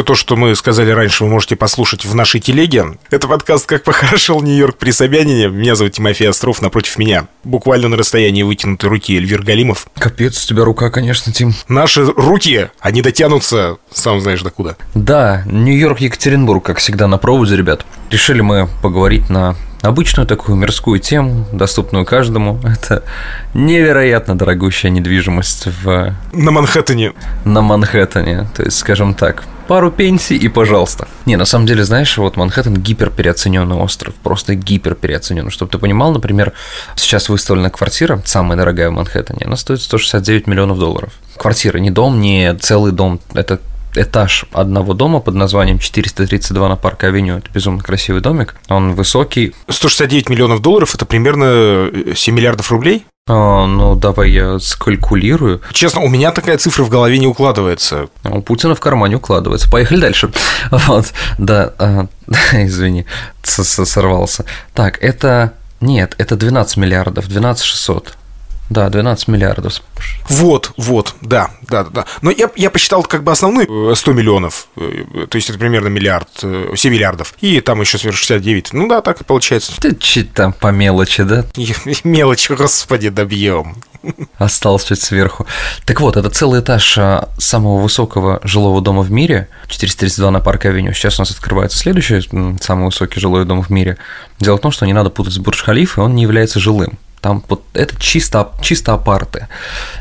все то, что мы сказали раньше, вы можете послушать в нашей телеге. Это подкаст «Как похорошел Нью-Йорк при Собянине». Меня зовут Тимофей Остров, напротив меня, буквально на расстоянии вытянутой руки Эльвир Галимов. Капец, у тебя рука, конечно, Тим. Наши руки, они дотянутся, сам знаешь докуда. Да, Нью-Йорк, Екатеринбург, как всегда, на проводе, ребят. Решили мы поговорить на обычную такую мирскую тему, доступную каждому. Это невероятно дорогущая недвижимость в... На Манхэттене. На Манхэттене. То есть, скажем так, пару пенсий и пожалуйста. Не, на самом деле, знаешь, вот Манхэттен гиперпереоцененный остров, просто гиперпереоцененный. Чтобы ты понимал, например, сейчас выставлена квартира, самая дорогая в Манхэттене, она стоит 169 миллионов долларов. Квартира, не дом, не целый дом, это этаж одного дома под названием 432 на Парк-авеню. Это безумно красивый домик. Он высокий. 169 миллионов долларов – это примерно 7 миллиардов рублей? А, ну, давай я скалькулирую. Честно, у меня такая цифра в голове не укладывается. А у Путина в кармане укладывается. Поехали дальше. Вот, да, а, извини, сорвался. Так, это... Нет, это 12 миллиардов, 12 600. Да, 12 миллиардов. Вот, вот, да, да, да. Но я, я посчитал как бы основной 100 э, миллионов, э, то есть это примерно миллиард, 7 э, миллиардов, и там еще сверх 69. Ну да, так и получается. Ты чуть там по мелочи, да? Мелочи, господи, добьем. Осталось чуть сверху. Так вот, это целый этаж а, самого высокого жилого дома в мире, 432 на Парк Авеню. Сейчас у нас открывается следующий, самый высокий жилой дом в мире. Дело в том, что не надо путать с Бурдж-Халиф, и он не является жилым. Там вот это чисто, чисто апарты.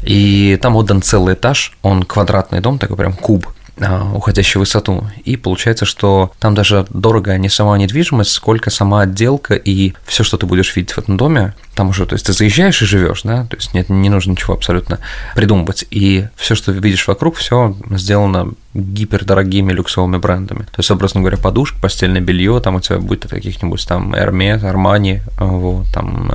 И там отдан целый этаж, он квадратный дом, такой прям куб, а, уходящую высоту. И получается, что там даже дорого не сама недвижимость, сколько сама отделка и все, что ты будешь видеть в этом доме, там уже, то есть ты заезжаешь и живешь, да, то есть нет, не нужно ничего абсолютно придумывать. И все, что видишь вокруг, все сделано гипердорогими люксовыми брендами. То есть, образно говоря, подушка, постельное белье, там у тебя будет каких-нибудь там Hermes, Armani, вот, там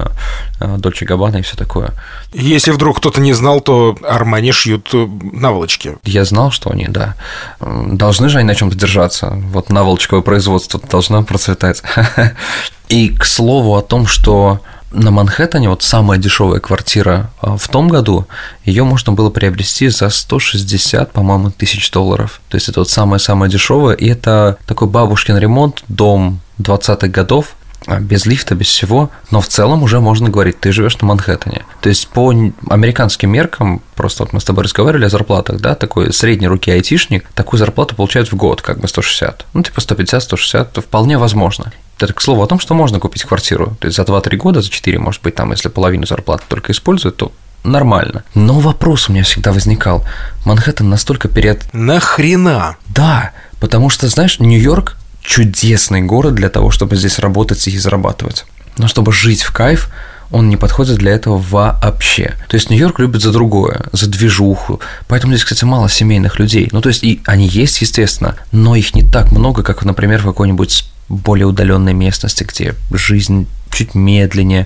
Dolce Gabbana и все такое. Если вдруг кто-то не знал, то Armani шьют э, наволочки. Я знал, что они, да. Должны же они на чем-то держаться. Вот наволочковое производство должно процветать. И к слову о том, что на Манхэттене вот самая дешевая квартира а, в том году, ее можно было приобрести за 160, по-моему, тысяч долларов. То есть это вот самое-самое дешевое, и это такой бабушкин ремонт, дом 20-х годов, а, без лифта, без всего, но в целом уже можно говорить, ты живешь на Манхэттене. То есть по американским меркам, просто вот мы с тобой разговаривали о зарплатах, да, такой средний руки айтишник такую зарплату получает в год, как бы 160. Ну, типа 150-160, это вполне возможно. Это к слову о том, что можно купить квартиру. То есть за 2-3 года, за 4, может быть, там, если половину зарплаты только используют, то нормально. Но вопрос у меня всегда возникал. Манхэттен настолько перед... Нахрена? Да, потому что, знаешь, Нью-Йорк чудесный город для того, чтобы здесь работать и зарабатывать. Но чтобы жить в кайф, он не подходит для этого вообще. То есть Нью-Йорк любит за другое, за движуху. Поэтому здесь, кстати, мало семейных людей. Ну, то есть и они есть, естественно, но их не так много, как, например, в какой-нибудь более удаленной местности, где жизнь чуть медленнее.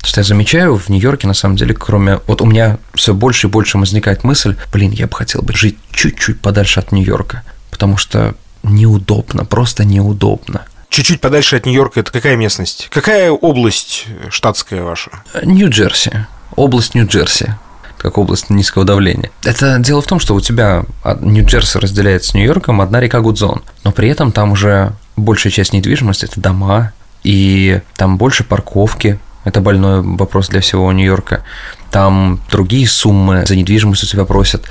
То есть я замечаю в Нью-Йорке, на самом деле, кроме... Вот у меня все больше и больше возникает мысль, блин, я бы хотел бы жить чуть-чуть подальше от Нью-Йорка, потому что неудобно, просто неудобно. Чуть-чуть подальше от Нью-Йорка это какая местность? Какая область штатская ваша? Нью-Джерси. Область Нью-Джерси как область низкого давления. Это дело в том, что у тебя Нью-Джерси разделяется с Нью-Йорком одна река Гудзон, но при этом там уже большая часть недвижимости – это дома, и там больше парковки, это больной вопрос для всего Нью-Йорка. Там другие суммы за недвижимость у тебя просят.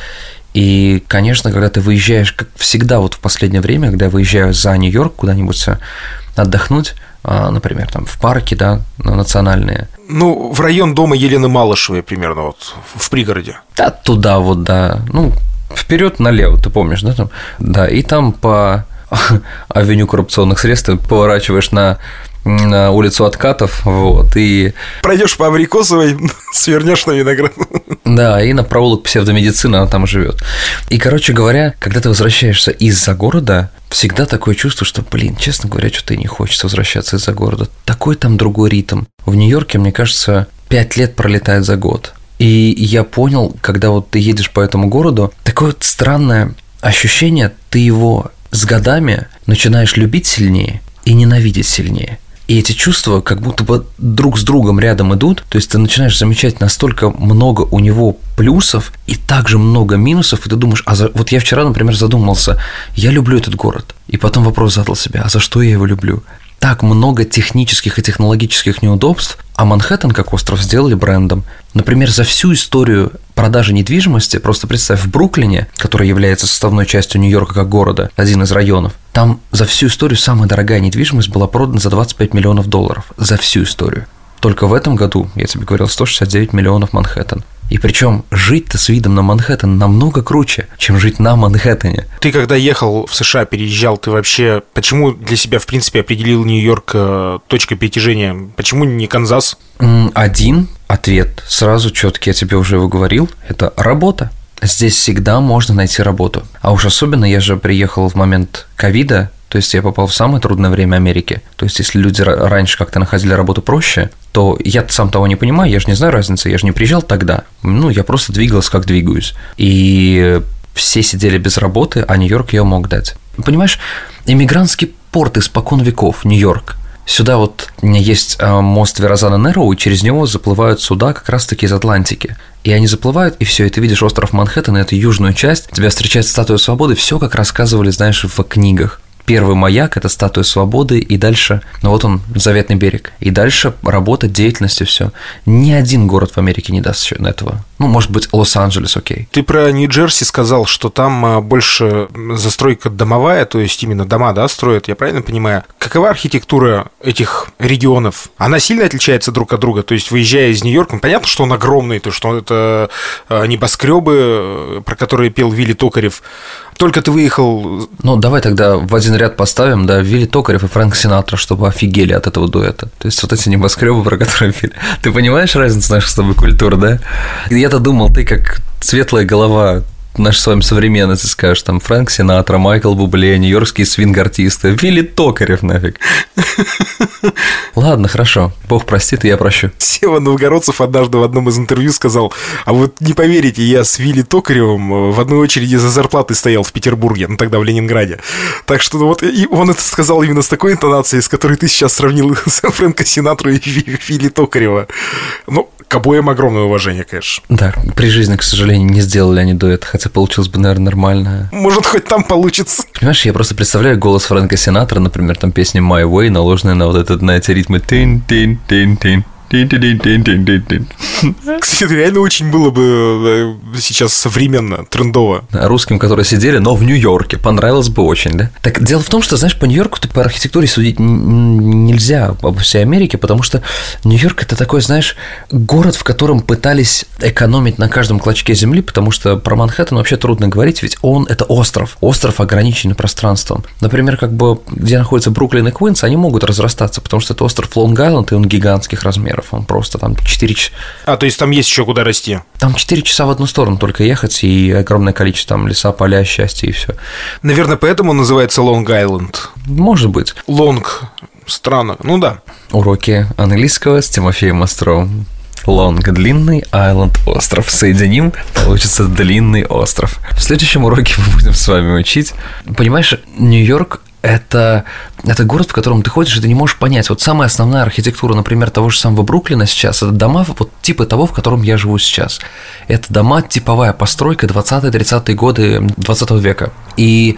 И, конечно, когда ты выезжаешь, как всегда вот в последнее время, когда я выезжаю за Нью-Йорк куда-нибудь отдохнуть, а, например, там в парке, да, национальные. Ну, в район дома Елены Малышевой примерно, вот в пригороде. Да, туда вот, да. Ну, вперед налево, ты помнишь, да, там? Да, и там по авеню коррупционных средств поворачиваешь на на улицу откатов, вот, и... Пройдешь по Абрикосовой, свернешь на виноград. Да, и на проулок псевдомедицины она там живет. И, короче говоря, когда ты возвращаешься из-за города, всегда такое чувство, что, блин, честно говоря, что-то и не хочется возвращаться из-за города. Такой там другой ритм. В Нью-Йорке, мне кажется, пять лет пролетает за год. И я понял, когда вот ты едешь по этому городу, такое вот странное ощущение, ты его с годами начинаешь любить сильнее и ненавидеть сильнее. И эти чувства как будто бы друг с другом рядом идут, то есть ты начинаешь замечать настолько много у него плюсов и также много минусов, и ты думаешь, а за... вот я вчера, например, задумался, я люблю этот город, и потом вопрос задал себе, а за что я его люблю? Так много технических и технологических неудобств, а Манхэттен как остров сделали брендом. Например, за всю историю продажи недвижимости, просто представь, в Бруклине, который является составной частью Нью-Йорка как города, один из районов, там за всю историю самая дорогая недвижимость была продана за 25 миллионов долларов. За всю историю. Только в этом году, я тебе говорил, 169 миллионов Манхэттен. И причем жить-то с видом на Манхэттен намного круче, чем жить на Манхэттене. Ты когда ехал в США, переезжал, ты вообще почему для себя, в принципе, определил Нью-Йорк э, точкой притяжения? Почему не Канзас? Один ответ, сразу четкий, я тебе уже его говорил, это работа. Здесь всегда можно найти работу. А уж особенно я же приехал в момент ковида, то есть я попал в самое трудное время Америки. То есть если люди раньше как-то находили работу проще, то я сам того не понимаю, я же не знаю разницы, я же не приезжал тогда. Ну, я просто двигался, как двигаюсь. И все сидели без работы, а Нью-Йорк я мог дать. Понимаешь, иммигрантский порт испокон веков, Нью-Йорк. Сюда вот у меня есть а, мост Верозана Нероу, и через него заплывают суда как раз-таки из Атлантики. И они заплывают, и все, и ты видишь остров Манхэттен, это южную часть, тебя встречает статуя свободы, все как рассказывали, знаешь, в книгах первый маяк – это статуя свободы, и дальше, ну вот он, заветный берег. И дальше работа, деятельность и все. Ни один город в Америке не даст еще этого. Ну, может быть, Лос-Анджелес, окей. Ты про Нью-Джерси сказал, что там а, больше застройка домовая, то есть именно дома, да, строят, я правильно понимаю? Какова архитектура этих регионов? Она сильно отличается друг от друга? То есть, выезжая из Нью-Йорка, ну, понятно, что он огромный, то что это а, небоскребы, э, про которые пел Вилли Токарев, только ты выехал... Ну, давай тогда в один ряд поставим, да, Вилли Токарев и Фрэнк Синатра, чтобы офигели от этого дуэта. То есть вот эти небоскребы, про которые пели. Ты понимаешь разницу наших с тобой культур, да? Я-то думал, ты как светлая голова наши с вами современности скажешь, там, Фрэнк Синатра, Майкл Бубле, нью-йоркские свинг-артисты, Вилли Токарев нафиг. Ладно, хорошо, бог простит, и я прощу. Сева Новгородцев однажды в одном из интервью сказал, а вот не поверите, я с Вилли Токаревым э, в одной очереди за зарплатой стоял в Петербурге, ну тогда в Ленинграде. Так что вот и он это сказал именно с такой интонацией, с которой ты сейчас сравнил Фрэнка Синатру и Вилли Токарева. Ну, к обоим огромное уважение, конечно. Да, при жизни, к сожалению, не сделали они дуэт, хотя получилось бы, наверное, нормально. Может, хоть там получится. Понимаешь, я просто представляю голос Фрэнка Синатра, например, там песня My Way, наложенная на вот этот, на эти ритмы тин-тин-тин-тин. Кстати, реально очень было бы э, сейчас современно, трендово. Русским, которые сидели, но в Нью-Йорке, понравилось бы очень, да? Так дело в том, что, знаешь, по Нью-Йорку ты по архитектуре судить нельзя обо всей Америке, потому что Нью-Йорк это такой, знаешь, город, в котором пытались экономить на каждом клочке земли, потому что про Манхэттен вообще трудно говорить, ведь он это остров, остров ограниченный пространством. Например, как бы где находится Бруклин и Квинс, они могут разрастаться, потому что это остров Лонг-Айленд, и он гигантских размеров километров, он просто там 4 часа. А, то есть там есть еще куда расти? Там 4 часа в одну сторону только ехать, и огромное количество там леса, поля, счастье и все. Наверное, поэтому называется Лонг-Айленд. Может быть. Лонг, странно, ну да. Уроки английского с Тимофеем Островым. Лонг – длинный, Айленд – остров. Соединим, получится длинный остров. В следующем уроке мы будем с вами учить. Понимаешь, Нью-Йорк это, это город, в котором ты ходишь, и ты не можешь понять. Вот самая основная архитектура, например, того же самого Бруклина сейчас, это дома вот типа того, в котором я живу сейчас. Это дома типовая постройка 20-30-е годы 20 века. И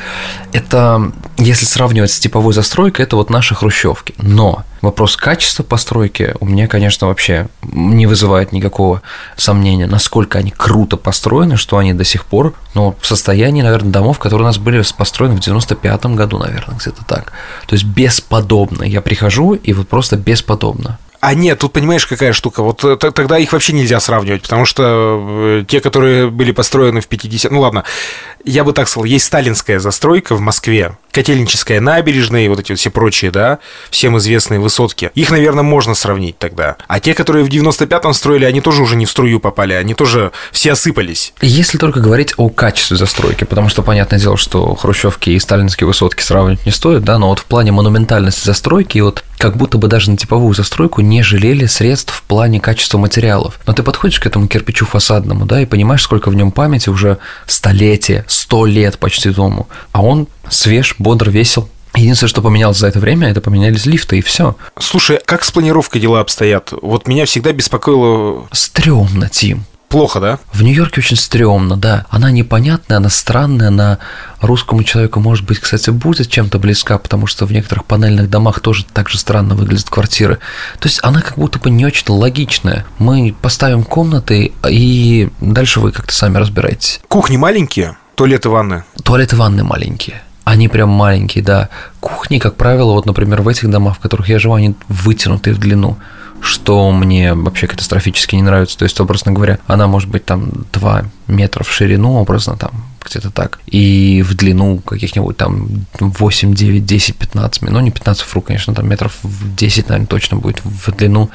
это, если сравнивать с типовой застройкой, это вот наши хрущевки. Но вопрос качества постройки у меня, конечно, вообще не вызывает никакого сомнения, насколько они круто построены, что они до сих пор ну, в состоянии, наверное, домов, которые у нас были построены в 95-м году, наверное, где-то так. То есть бесподобно. Я прихожу, и вот просто бесподобно. А нет, тут понимаешь, какая штука. Вот э, тогда их вообще нельзя сравнивать, потому что э, те, которые были построены в 50 ну ладно, я бы так сказал, есть сталинская застройка в Москве, Котельническая набережная и вот эти вот все прочие, да, всем известные высотки. Их, наверное, можно сравнить тогда. А те, которые в 95-м строили, они тоже уже не в струю попали, они тоже все осыпались. Если только говорить о качестве застройки, потому что понятное дело, что хрущевки и сталинские высотки сравнивать не стоит, да, но вот в плане монументальности застройки, вот как будто бы даже на типовую застройку не жалели средств в плане качества материалов. Но ты подходишь к этому кирпичу фасадному, да, и понимаешь, сколько в нем памяти уже столетия, сто лет почти дому, а он свеж, бодр, весел, Единственное, что поменялось за это время, это поменялись лифты, и все. Слушай, как с планировкой дела обстоят? Вот меня всегда беспокоило... Стремно, Тим. Плохо, да? В Нью-Йорке очень стрёмно, да. Она непонятная, она странная, она русскому человеку, может быть, кстати, будет чем-то близка, потому что в некоторых панельных домах тоже так же странно выглядят квартиры. То есть она как будто бы не очень логичная. Мы поставим комнаты, и дальше вы как-то сами разбираетесь. Кухни маленькие, туалеты, ванны. Туалеты, ванны маленькие. Они прям маленькие, да. Кухни, как правило, вот, например, в этих домах, в которых я живу, они вытянутые в длину что мне вообще катастрофически не нравится. То есть, образно говоря, она может быть там 2 метра в ширину, образно там где-то так, и в длину каких-нибудь там 8, 9, 10, 15 минут, ну не 15 фру, конечно, там метров 10, наверное, точно будет в длину,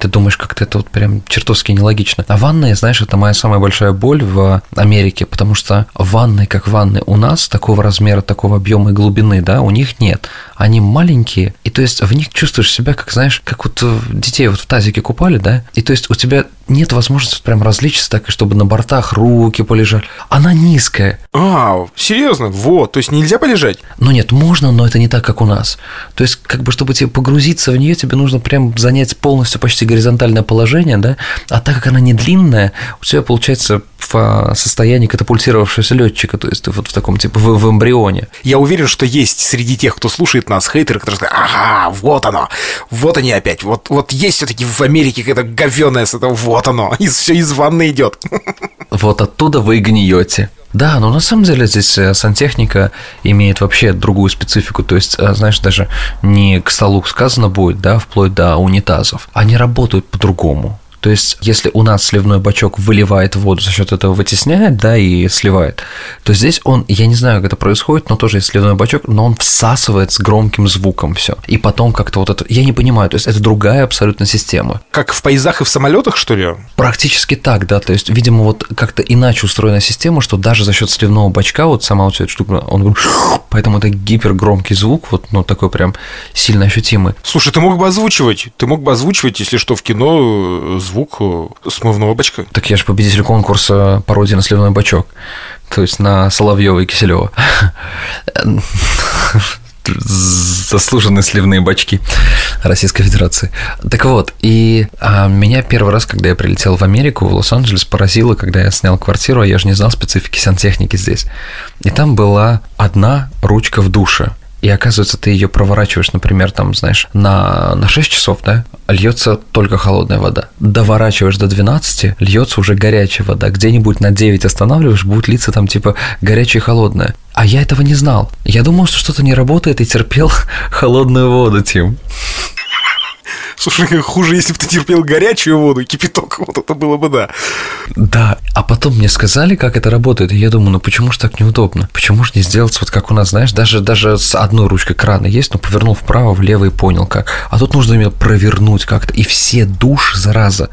ты думаешь, как-то это вот прям чертовски нелогично. А ванные, знаешь, это моя самая большая боль в Америке, потому что ванны, как ванны у нас, такого размера, такого объема и глубины, да, у них нет. Они маленькие, и то есть в них чувствуешь себя, как, знаешь, как вот детей вот в тазике купали, да, и то есть у тебя нет возможности прям различиться так, чтобы на бортах руки полежали. Она низкая. А, серьезно? Вот, то есть нельзя полежать? Ну нет, можно, но это не так, как у нас. То есть, как бы, чтобы тебе погрузиться в нее, тебе нужно прям занять полностью почти горизонтальное положение, да, а так как она не длинная, у тебя получается в а, состоянии катапультировавшегося летчика, то есть ты вот в таком типа в, в эмбрионе. Я уверен, что есть среди тех, кто слушает нас, хейтеры, которые скажут, ага, вот оно, вот они опять, вот, вот есть все-таки в Америке какая-то говёная с этого, вот оно, из, все из ванны идет. Вот оттуда вы гниете. Да, но на самом деле здесь э, сантехника имеет вообще другую специфику. То есть, э, знаешь, даже не к столу сказано будет, да, вплоть до унитазов. Они работают по-другому. То есть, если у нас сливной бачок выливает воду, за счет этого вытесняет, да, и сливает, то здесь он, я не знаю, как это происходит, но тоже есть сливной бачок, но он всасывает с громким звуком все. И потом как-то вот это, я не понимаю, то есть это другая абсолютно система. Как в поездах и в самолетах, что ли? Практически так, да, то есть, видимо, вот как-то иначе устроена система, что даже за счет сливного бачка, вот сама вот эта штука, он поэтому это гипергромкий звук, вот, ну, такой прям сильно ощутимый. Слушай, ты мог бы озвучивать, ты мог бы озвучивать, если что, в кино э, звук э, смывного бачка. Так я же победитель конкурса пародии на сливной бачок. То есть на Соловьева и Киселева. заслуженные сливные бачки Российской Федерации. Так вот, и а, меня первый раз, когда я прилетел в Америку, в Лос-Анджелес, поразило, когда я снял квартиру, а я же не знал специфики сантехники здесь. И там была одна ручка в душе и оказывается, ты ее проворачиваешь, например, там, знаешь, на, на 6 часов, да, льется только холодная вода. Доворачиваешь до 12, льется уже горячая вода. Где-нибудь на 9 останавливаешь, будет литься там типа горячая и холодная. А я этого не знал. Я думал, что что-то не работает и терпел холодную воду, Тим. Слушай, хуже, если бы ты терпел горячую воду, кипяток, вот это было бы да. Да, а потом мне сказали, как это работает, и я думаю, ну почему же так неудобно? Почему же не сделать вот как у нас, знаешь, даже, даже с одной ручкой крана есть, но повернул вправо, влево и понял как. А тут нужно именно провернуть как-то, и все души, зараза,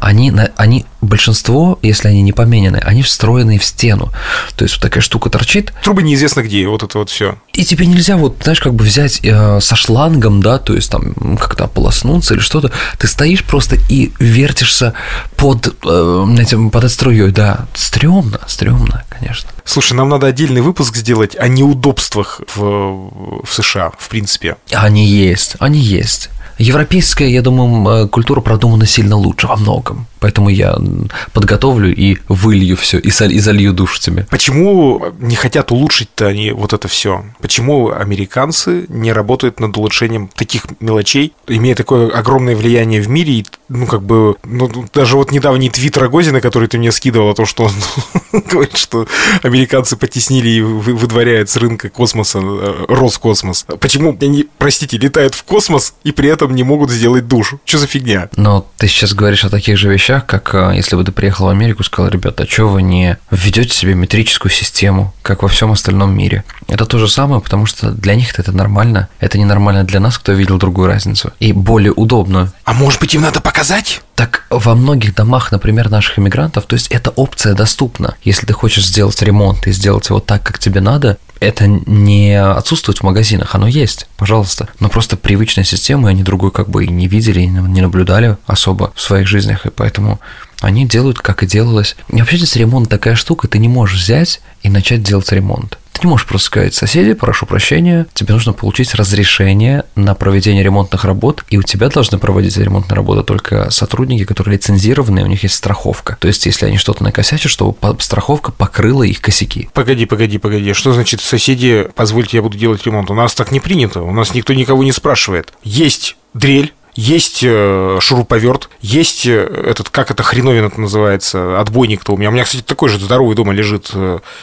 они, они большинство, если они не поменены, они встроены в стену. То есть вот такая штука торчит. Трубы неизвестно где, вот это вот все. И тебе нельзя вот, знаешь, как бы взять э, со шлангом, да, то есть там как-то ополоснуться или что-то. Ты стоишь просто и вертишься под э, этим, под струей, да. Стрёмно, стрёмно, конечно. Слушай, нам надо отдельный выпуск сделать о неудобствах в, в США, в принципе. Они есть, они есть. Европейская, я думаю, культура продумана сильно лучше во многом. Поэтому я подготовлю и вылью все, и, соль, и залью душу тебе. Почему не хотят улучшить-то они вот это все? Почему американцы не работают над улучшением таких мелочей, имея такое огромное влияние в мире, и, ну, как бы, ну, даже вот недавний твит Рогозина, который ты мне скидывал, о том, что он говорит, что американцы потеснили и выдворяют с рынка космоса э, Роскосмос. Почему они, простите, летают в космос и при этом не могут сделать душ. Что за фигня? Но ты сейчас говоришь о таких же вещах, как э, если бы ты приехал в Америку и сказал, ребята, а что вы не введете себе метрическую систему, как во всем остальном мире? Это то же самое, потому что для них это нормально. Это ненормально для нас, кто видел другую разницу. И более удобную. А может быть, им надо показать? Так во многих домах, например, наших иммигрантов, то есть эта опция доступна. Если ты хочешь сделать ремонт и сделать его так, как тебе надо, это не отсутствует в магазинах, оно есть, пожалуйста. Но просто привычная система, они другой как бы и не видели, и не наблюдали особо в своих жизнях, и поэтому Они делают, как и делалось. И вообще здесь ремонт такая штука, ты не можешь взять и начать делать ремонт. Ты не можешь просто сказать, соседи, прошу прощения, тебе нужно получить разрешение на проведение ремонтных работ, и у тебя должны проводить ремонтные работы только сотрудники, которые лицензированы, у них есть страховка. То есть, если они что-то накосячат, чтобы страховка покрыла их косяки. Погоди, погоди, погоди. Что значит соседи, позвольте, я буду делать ремонт? У нас так не принято, у нас никто никого не спрашивает. Есть дрель, есть э, шуруповерт, есть э, этот, как это хреновин это называется, отбойник-то у меня. У меня, кстати, такой же здоровый дома лежит.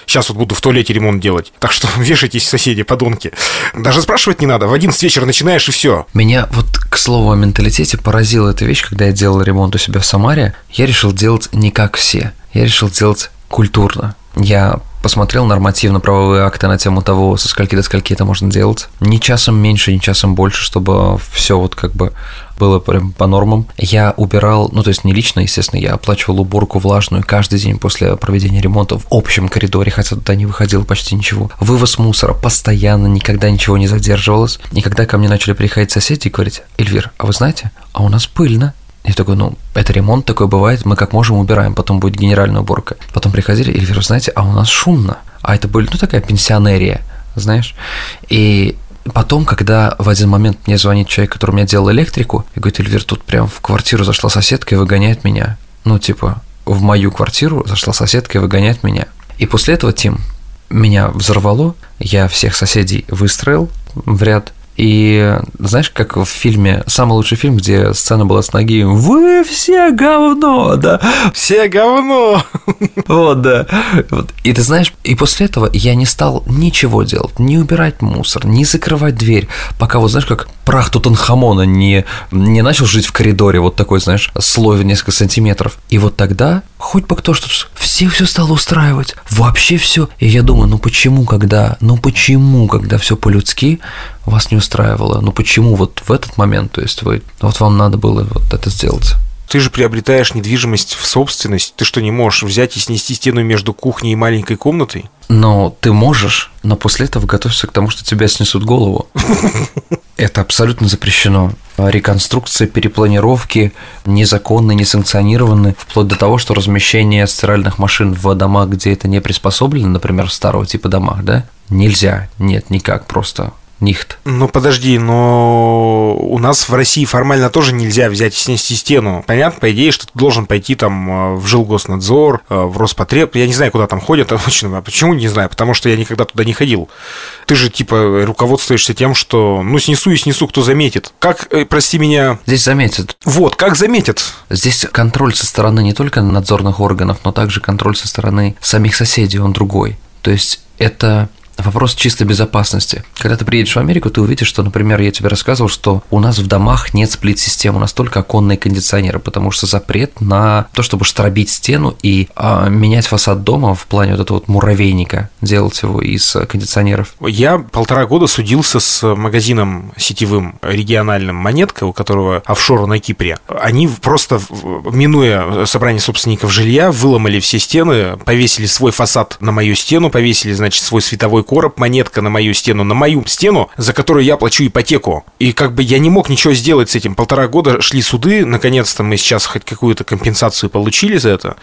Сейчас вот буду в туалете ремонт делать. Так что вешайтесь, соседи, подонки. Даже спрашивать не надо. В 11 вечера начинаешь и все. Меня вот, к слову о менталитете, поразила эта вещь, когда я делал ремонт у себя в Самаре. Я решил делать не как все. Я решил делать культурно. Я посмотрел нормативно-правовые акты на тему того, со скольки до скольки это можно делать. Ни часом меньше, ни часом больше, чтобы все вот как бы было прям по нормам. Я убирал, ну то есть не лично, естественно, я оплачивал уборку влажную каждый день после проведения ремонта в общем коридоре, хотя туда не выходило почти ничего. Вывоз мусора постоянно, никогда ничего не задерживалось. И когда ко мне начали приходить соседи и говорить, Эльвир, а вы знаете, а у нас пыльно, я такой, ну, это ремонт такой бывает, мы как можем убираем, потом будет генеральная уборка. Потом приходили, Эльвира, знаете, а у нас шумно. А это были, ну, такая пенсионерия, знаешь. И потом, когда в один момент мне звонит человек, который у меня делал электрику, и говорит, Эльвир, тут прям в квартиру зашла соседка и выгоняет меня. Ну, типа, в мою квартиру зашла соседка и выгоняет меня. И после этого, Тим, меня взорвало, я всех соседей выстроил в ряд, и знаешь, как в фильме, самый лучший фильм, где сцена была с ноги «Вы все говно!» да? «Все говно!» Вот, да. Вот. И ты знаешь, и после этого я не стал ничего делать, не убирать мусор, не закрывать дверь, пока вот, знаешь, как прах Тутанхамона не, не начал жить в коридоре, вот такой, знаешь, слой в несколько сантиметров. И вот тогда хоть бы кто что все все стало устраивать, вообще все. И я думаю, ну почему, когда, ну почему, когда все по-людски, вас не устраивало? Ну почему вот в этот момент, то есть вы, вот вам надо было вот это сделать? Ты же приобретаешь недвижимость в собственность. Ты что, не можешь взять и снести стену между кухней и маленькой комнатой? Но ты можешь, но после этого готовься к тому, что тебя снесут голову. Это абсолютно запрещено. Реконструкция, перепланировки незаконны, несанкционированы, вплоть до того, что размещение стиральных машин в домах, где это не приспособлено, например, старого типа домах, да, нельзя, нет, никак, просто Нихт. Ну подожди, но у нас в России формально тоже нельзя взять и снести стену. Понятно, по идее, что ты должен пойти там э, в жилгоснадзор, э, в Роспотреб. Я не знаю, куда там ходят, точно. А почему не знаю? Потому что я никогда туда не ходил. Ты же типа руководствуешься тем, что ну снесу и снесу, кто заметит. Как, э, прости меня... Здесь заметят. Вот, как заметят? Здесь контроль со стороны не только надзорных органов, но также контроль со стороны самих соседей, он другой. То есть это вопрос чистой безопасности. Когда ты приедешь в Америку, ты увидишь, что, например, я тебе рассказывал, что у нас в домах нет сплит-системы, у нас только оконные кондиционеры, потому что запрет на то, чтобы штробить стену и а, менять фасад дома в плане вот этого вот муравейника, делать его из кондиционеров. Я полтора года судился с магазином сетевым региональным «Монетка», у которого офшор на Кипре. Они просто, минуя собрание собственников жилья, выломали все стены, повесили свой фасад на мою стену, повесили, значит, свой световой короб, монетка на мою стену, на мою стену, за которую я плачу ипотеку. И как бы я не мог ничего сделать с этим. Полтора года шли суды, наконец-то мы сейчас хоть какую-то компенсацию получили за это,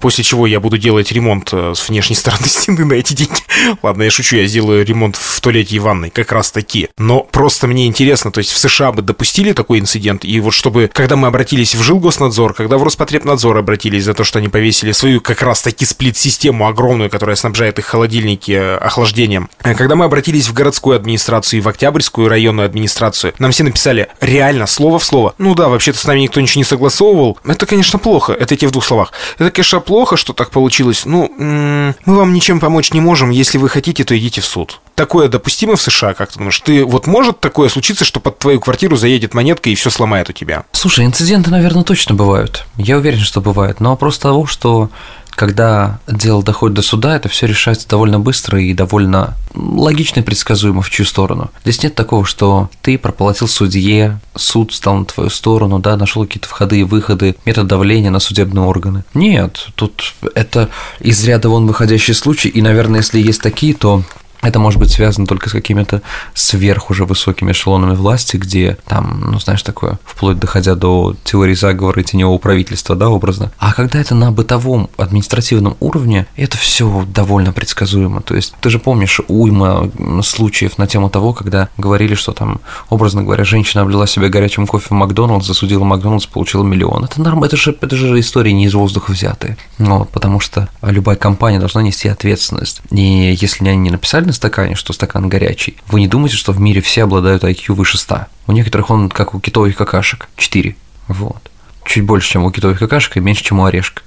после чего я буду делать ремонт э, с внешней стороны стены на эти деньги. Ладно, я шучу, я сделаю ремонт в туалете и ванной, как раз таки. Но просто мне интересно, то есть в США бы допустили такой инцидент, и вот чтобы, когда мы обратились в Жилгоснадзор, когда в Роспотребнадзор обратились за то, что они повесили свою как раз таки сплит-систему огромную, которая снабжает их холодильники э, охлаждением населением. Э, когда мы обратились в городскую администрацию и в Октябрьскую районную администрацию, нам все написали реально, слово в слово. Ну да, вообще-то с нами никто ничего не согласовывал. Это, конечно, плохо. Это эти в двух словах. Это, конечно, плохо, что так получилось. Ну, мы вам ничем помочь не можем. Если вы хотите, то идите в суд. Такое допустимо в США, как ты думаешь? Ты вот может такое случиться, что под твою квартиру заедет монетка и все сломает у тебя? Слушай, инциденты, наверное, точно бывают. Я уверен, что бывают. Но вопрос того, что когда дело доходит до суда, это все решается довольно быстро и довольно логично и предсказуемо в чью сторону. Здесь нет такого, что ты проплатил судье, суд стал на твою сторону, да, нашел какие-то входы и выходы, метод давления на судебные органы. Нет, тут это из ряда вон выходящий случай, и, наверное, если есть такие, то Это может быть связано только с какими-то сверх уже высокими эшелонами власти, где там, ну, знаешь, такое, вплоть доходя до теории заговора и теневого правительства, да, образно. А когда это на бытовом административном уровне, это все довольно предсказуемо. То есть ты же помнишь уйма случаев на тему того, когда говорили, что там, образно говоря, женщина облила себя горячим кофе в Макдональдс, засудила Макдональдс, получила миллион. Это норм, это же, это же истории не из воздуха взятые. Ну, потому что любая компания должна нести ответственность. И если они не написали на стакане, что стакан горячий, вы не думаете, что в мире все обладают IQ выше 100. У некоторых он как у китовых какашек, 4. Вот. Чуть больше, чем у китовых какашек, и меньше, чем у орешка.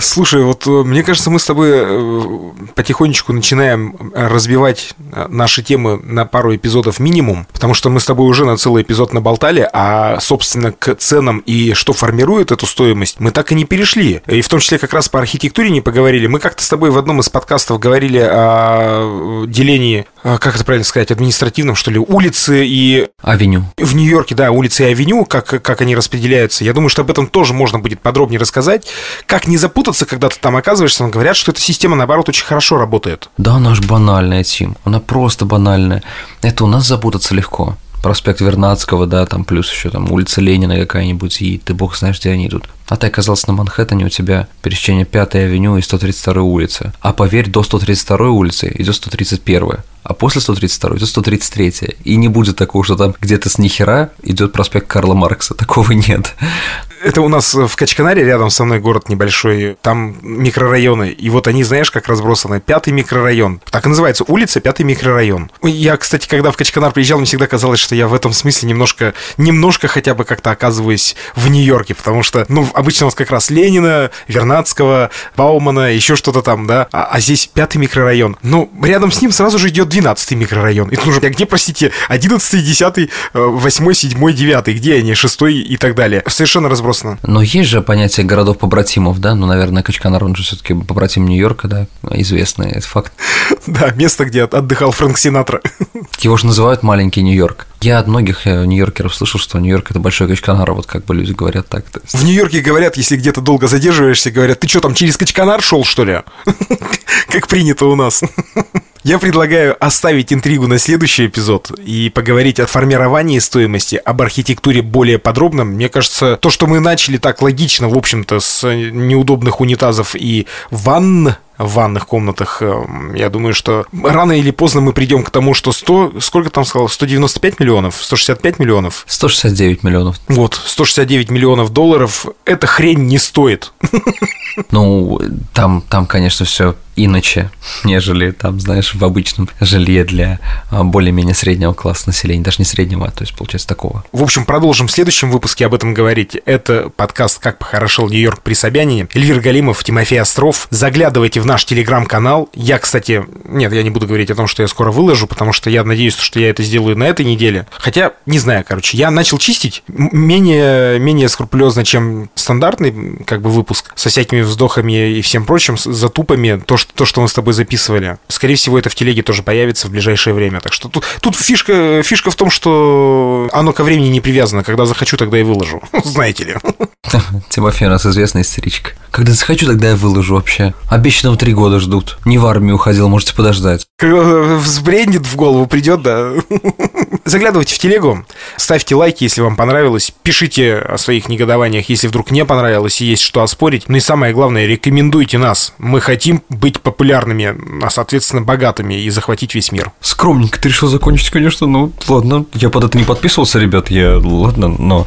Слушай, вот э, мне кажется, мы с тобой э, потихонечку начинаем э, разбивать наши темы на пару эпизодов минимум, потому что мы с тобой уже на целый эпизод наболтали, а, собственно, к ценам и что формирует эту стоимость, мы так и не перешли. И в том числе как раз по архитектуре не поговорили. Мы как-то с тобой в одном из подкастов говорили о делении, как это правильно сказать, административном, что ли, улицы и... Авеню. В Нью-Йорке, да, улицы и авеню, как, как они распределяются. Я думаю, что об этом тоже можно будет подробнее рассказать. Как не запутаться запутаться, когда ты там оказываешься, но говорят, что эта система, наоборот, очень хорошо работает. Да, она же банальная, Тим. Она просто банальная. Это у нас запутаться легко. Проспект Вернадского, да, там плюс еще там улица Ленина какая-нибудь, и ты бог знаешь, где они идут. А ты оказался на Манхэттене, у тебя пересечение 5 авеню и 132 улицы. А поверь, до 132 улицы идет 131 а после 132 идет 133 и не будет такого, что там где-то с нихера идет проспект Карла Маркса, такого нет. Это у нас в Качканаре рядом со мной город небольшой, там микрорайоны, и вот они, знаешь, как разбросаны. Пятый микрорайон, так и называется, улица Пятый микрорайон. Я, кстати, когда в Качканар приезжал, мне всегда казалось, что я в этом смысле немножко, немножко хотя бы как-то оказываюсь в Нью-Йорке, потому что, ну, обычно у нас как раз Ленина, Вернадского, Баумана, еще что-то там, да, а, а здесь Пятый микрорайон. Ну, рядом с ним сразу же идет 12 микрорайон. И уже, а где, простите, 11, 10, 8, 7, 9, где они, 6 и так далее. Совершенно разбросано. Но есть же понятие городов-побратимов, да? Ну, наверное, Качканар, он же все таки побратим Нью-Йорка, да? Известный это факт. Да, место, где отдыхал Фрэнк Синатра. Его же называют маленький Нью-Йорк. Я от многих э, нью-йоркеров слышал, что Нью-Йорк – это большой Качканар, вот как бы люди говорят так. Есть... В Нью-Йорке говорят, если где-то долго задерживаешься, говорят, ты что там, через Качканар шел, что ли? Как принято у нас. Я предлагаю оставить интригу на следующий эпизод и поговорить о формировании стоимости, об архитектуре более подробно. Мне кажется, то, что мы начали так логично, в общем-то, с неудобных унитазов и ванн, в ванных комнатах. Эм, я думаю, что рано или поздно мы придем к тому, что 100, сколько там сказал, 195 миллионов, 165 миллионов? 169 миллионов. Вот, 169 миллионов долларов, эта хрень не стоит. Ну, там, там, конечно, все иначе, нежели там, знаешь, в обычном жилье для а, более-менее среднего класса населения, даже не среднего, а то есть получается такого. В общем, продолжим в следующем выпуске об этом говорить. Это подкаст «Как похорошел Нью-Йорк при Собянине». Эльвир Галимов, Тимофей Остров. Заглядывайте в наш телеграм-канал. Я, кстати, нет, я не буду говорить о том, что я скоро выложу, потому что я надеюсь, что я это сделаю на этой неделе. Хотя, не знаю, короче, я начал чистить менее, менее скрупулезно, чем стандартный как бы выпуск со всякими вздохами и всем прочим, затупами, то, что, то, что мы с тобой записывали. Скорее всего, это в телеге тоже появится в ближайшее время. Так что тут, тут фишка, фишка в том, что оно ко времени не привязано. Когда захочу, тогда и выложу. Знаете ли. Тимофей у нас известная истеричка. Когда захочу, тогда я выложу вообще. Обещанного три года ждут. Не в армию уходил, можете подождать. Когда взбрендит в голову, придет, да. Заглядывайте в телегу, ставьте лайки, если вам понравилось, пишите о своих негодованиях, если вдруг не понравилось и есть что оспорить. Ну и самое главное, рекомендуйте нас. Мы хотим быть популярными, а соответственно богатыми и захватить весь мир. Скромненько ты решил закончить, конечно, ну ладно. Я под это не подписывался, ребят, я ладно, но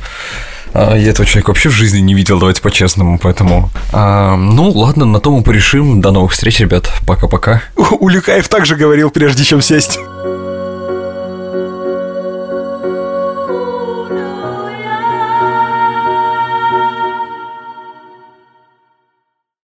я этого человека вообще в жизни не видел, давайте по-честному, поэтому... А, ну, ладно, на том мы порешим. До новых встреч, ребят. Пока-пока. Улюкаев также говорил, прежде чем сесть.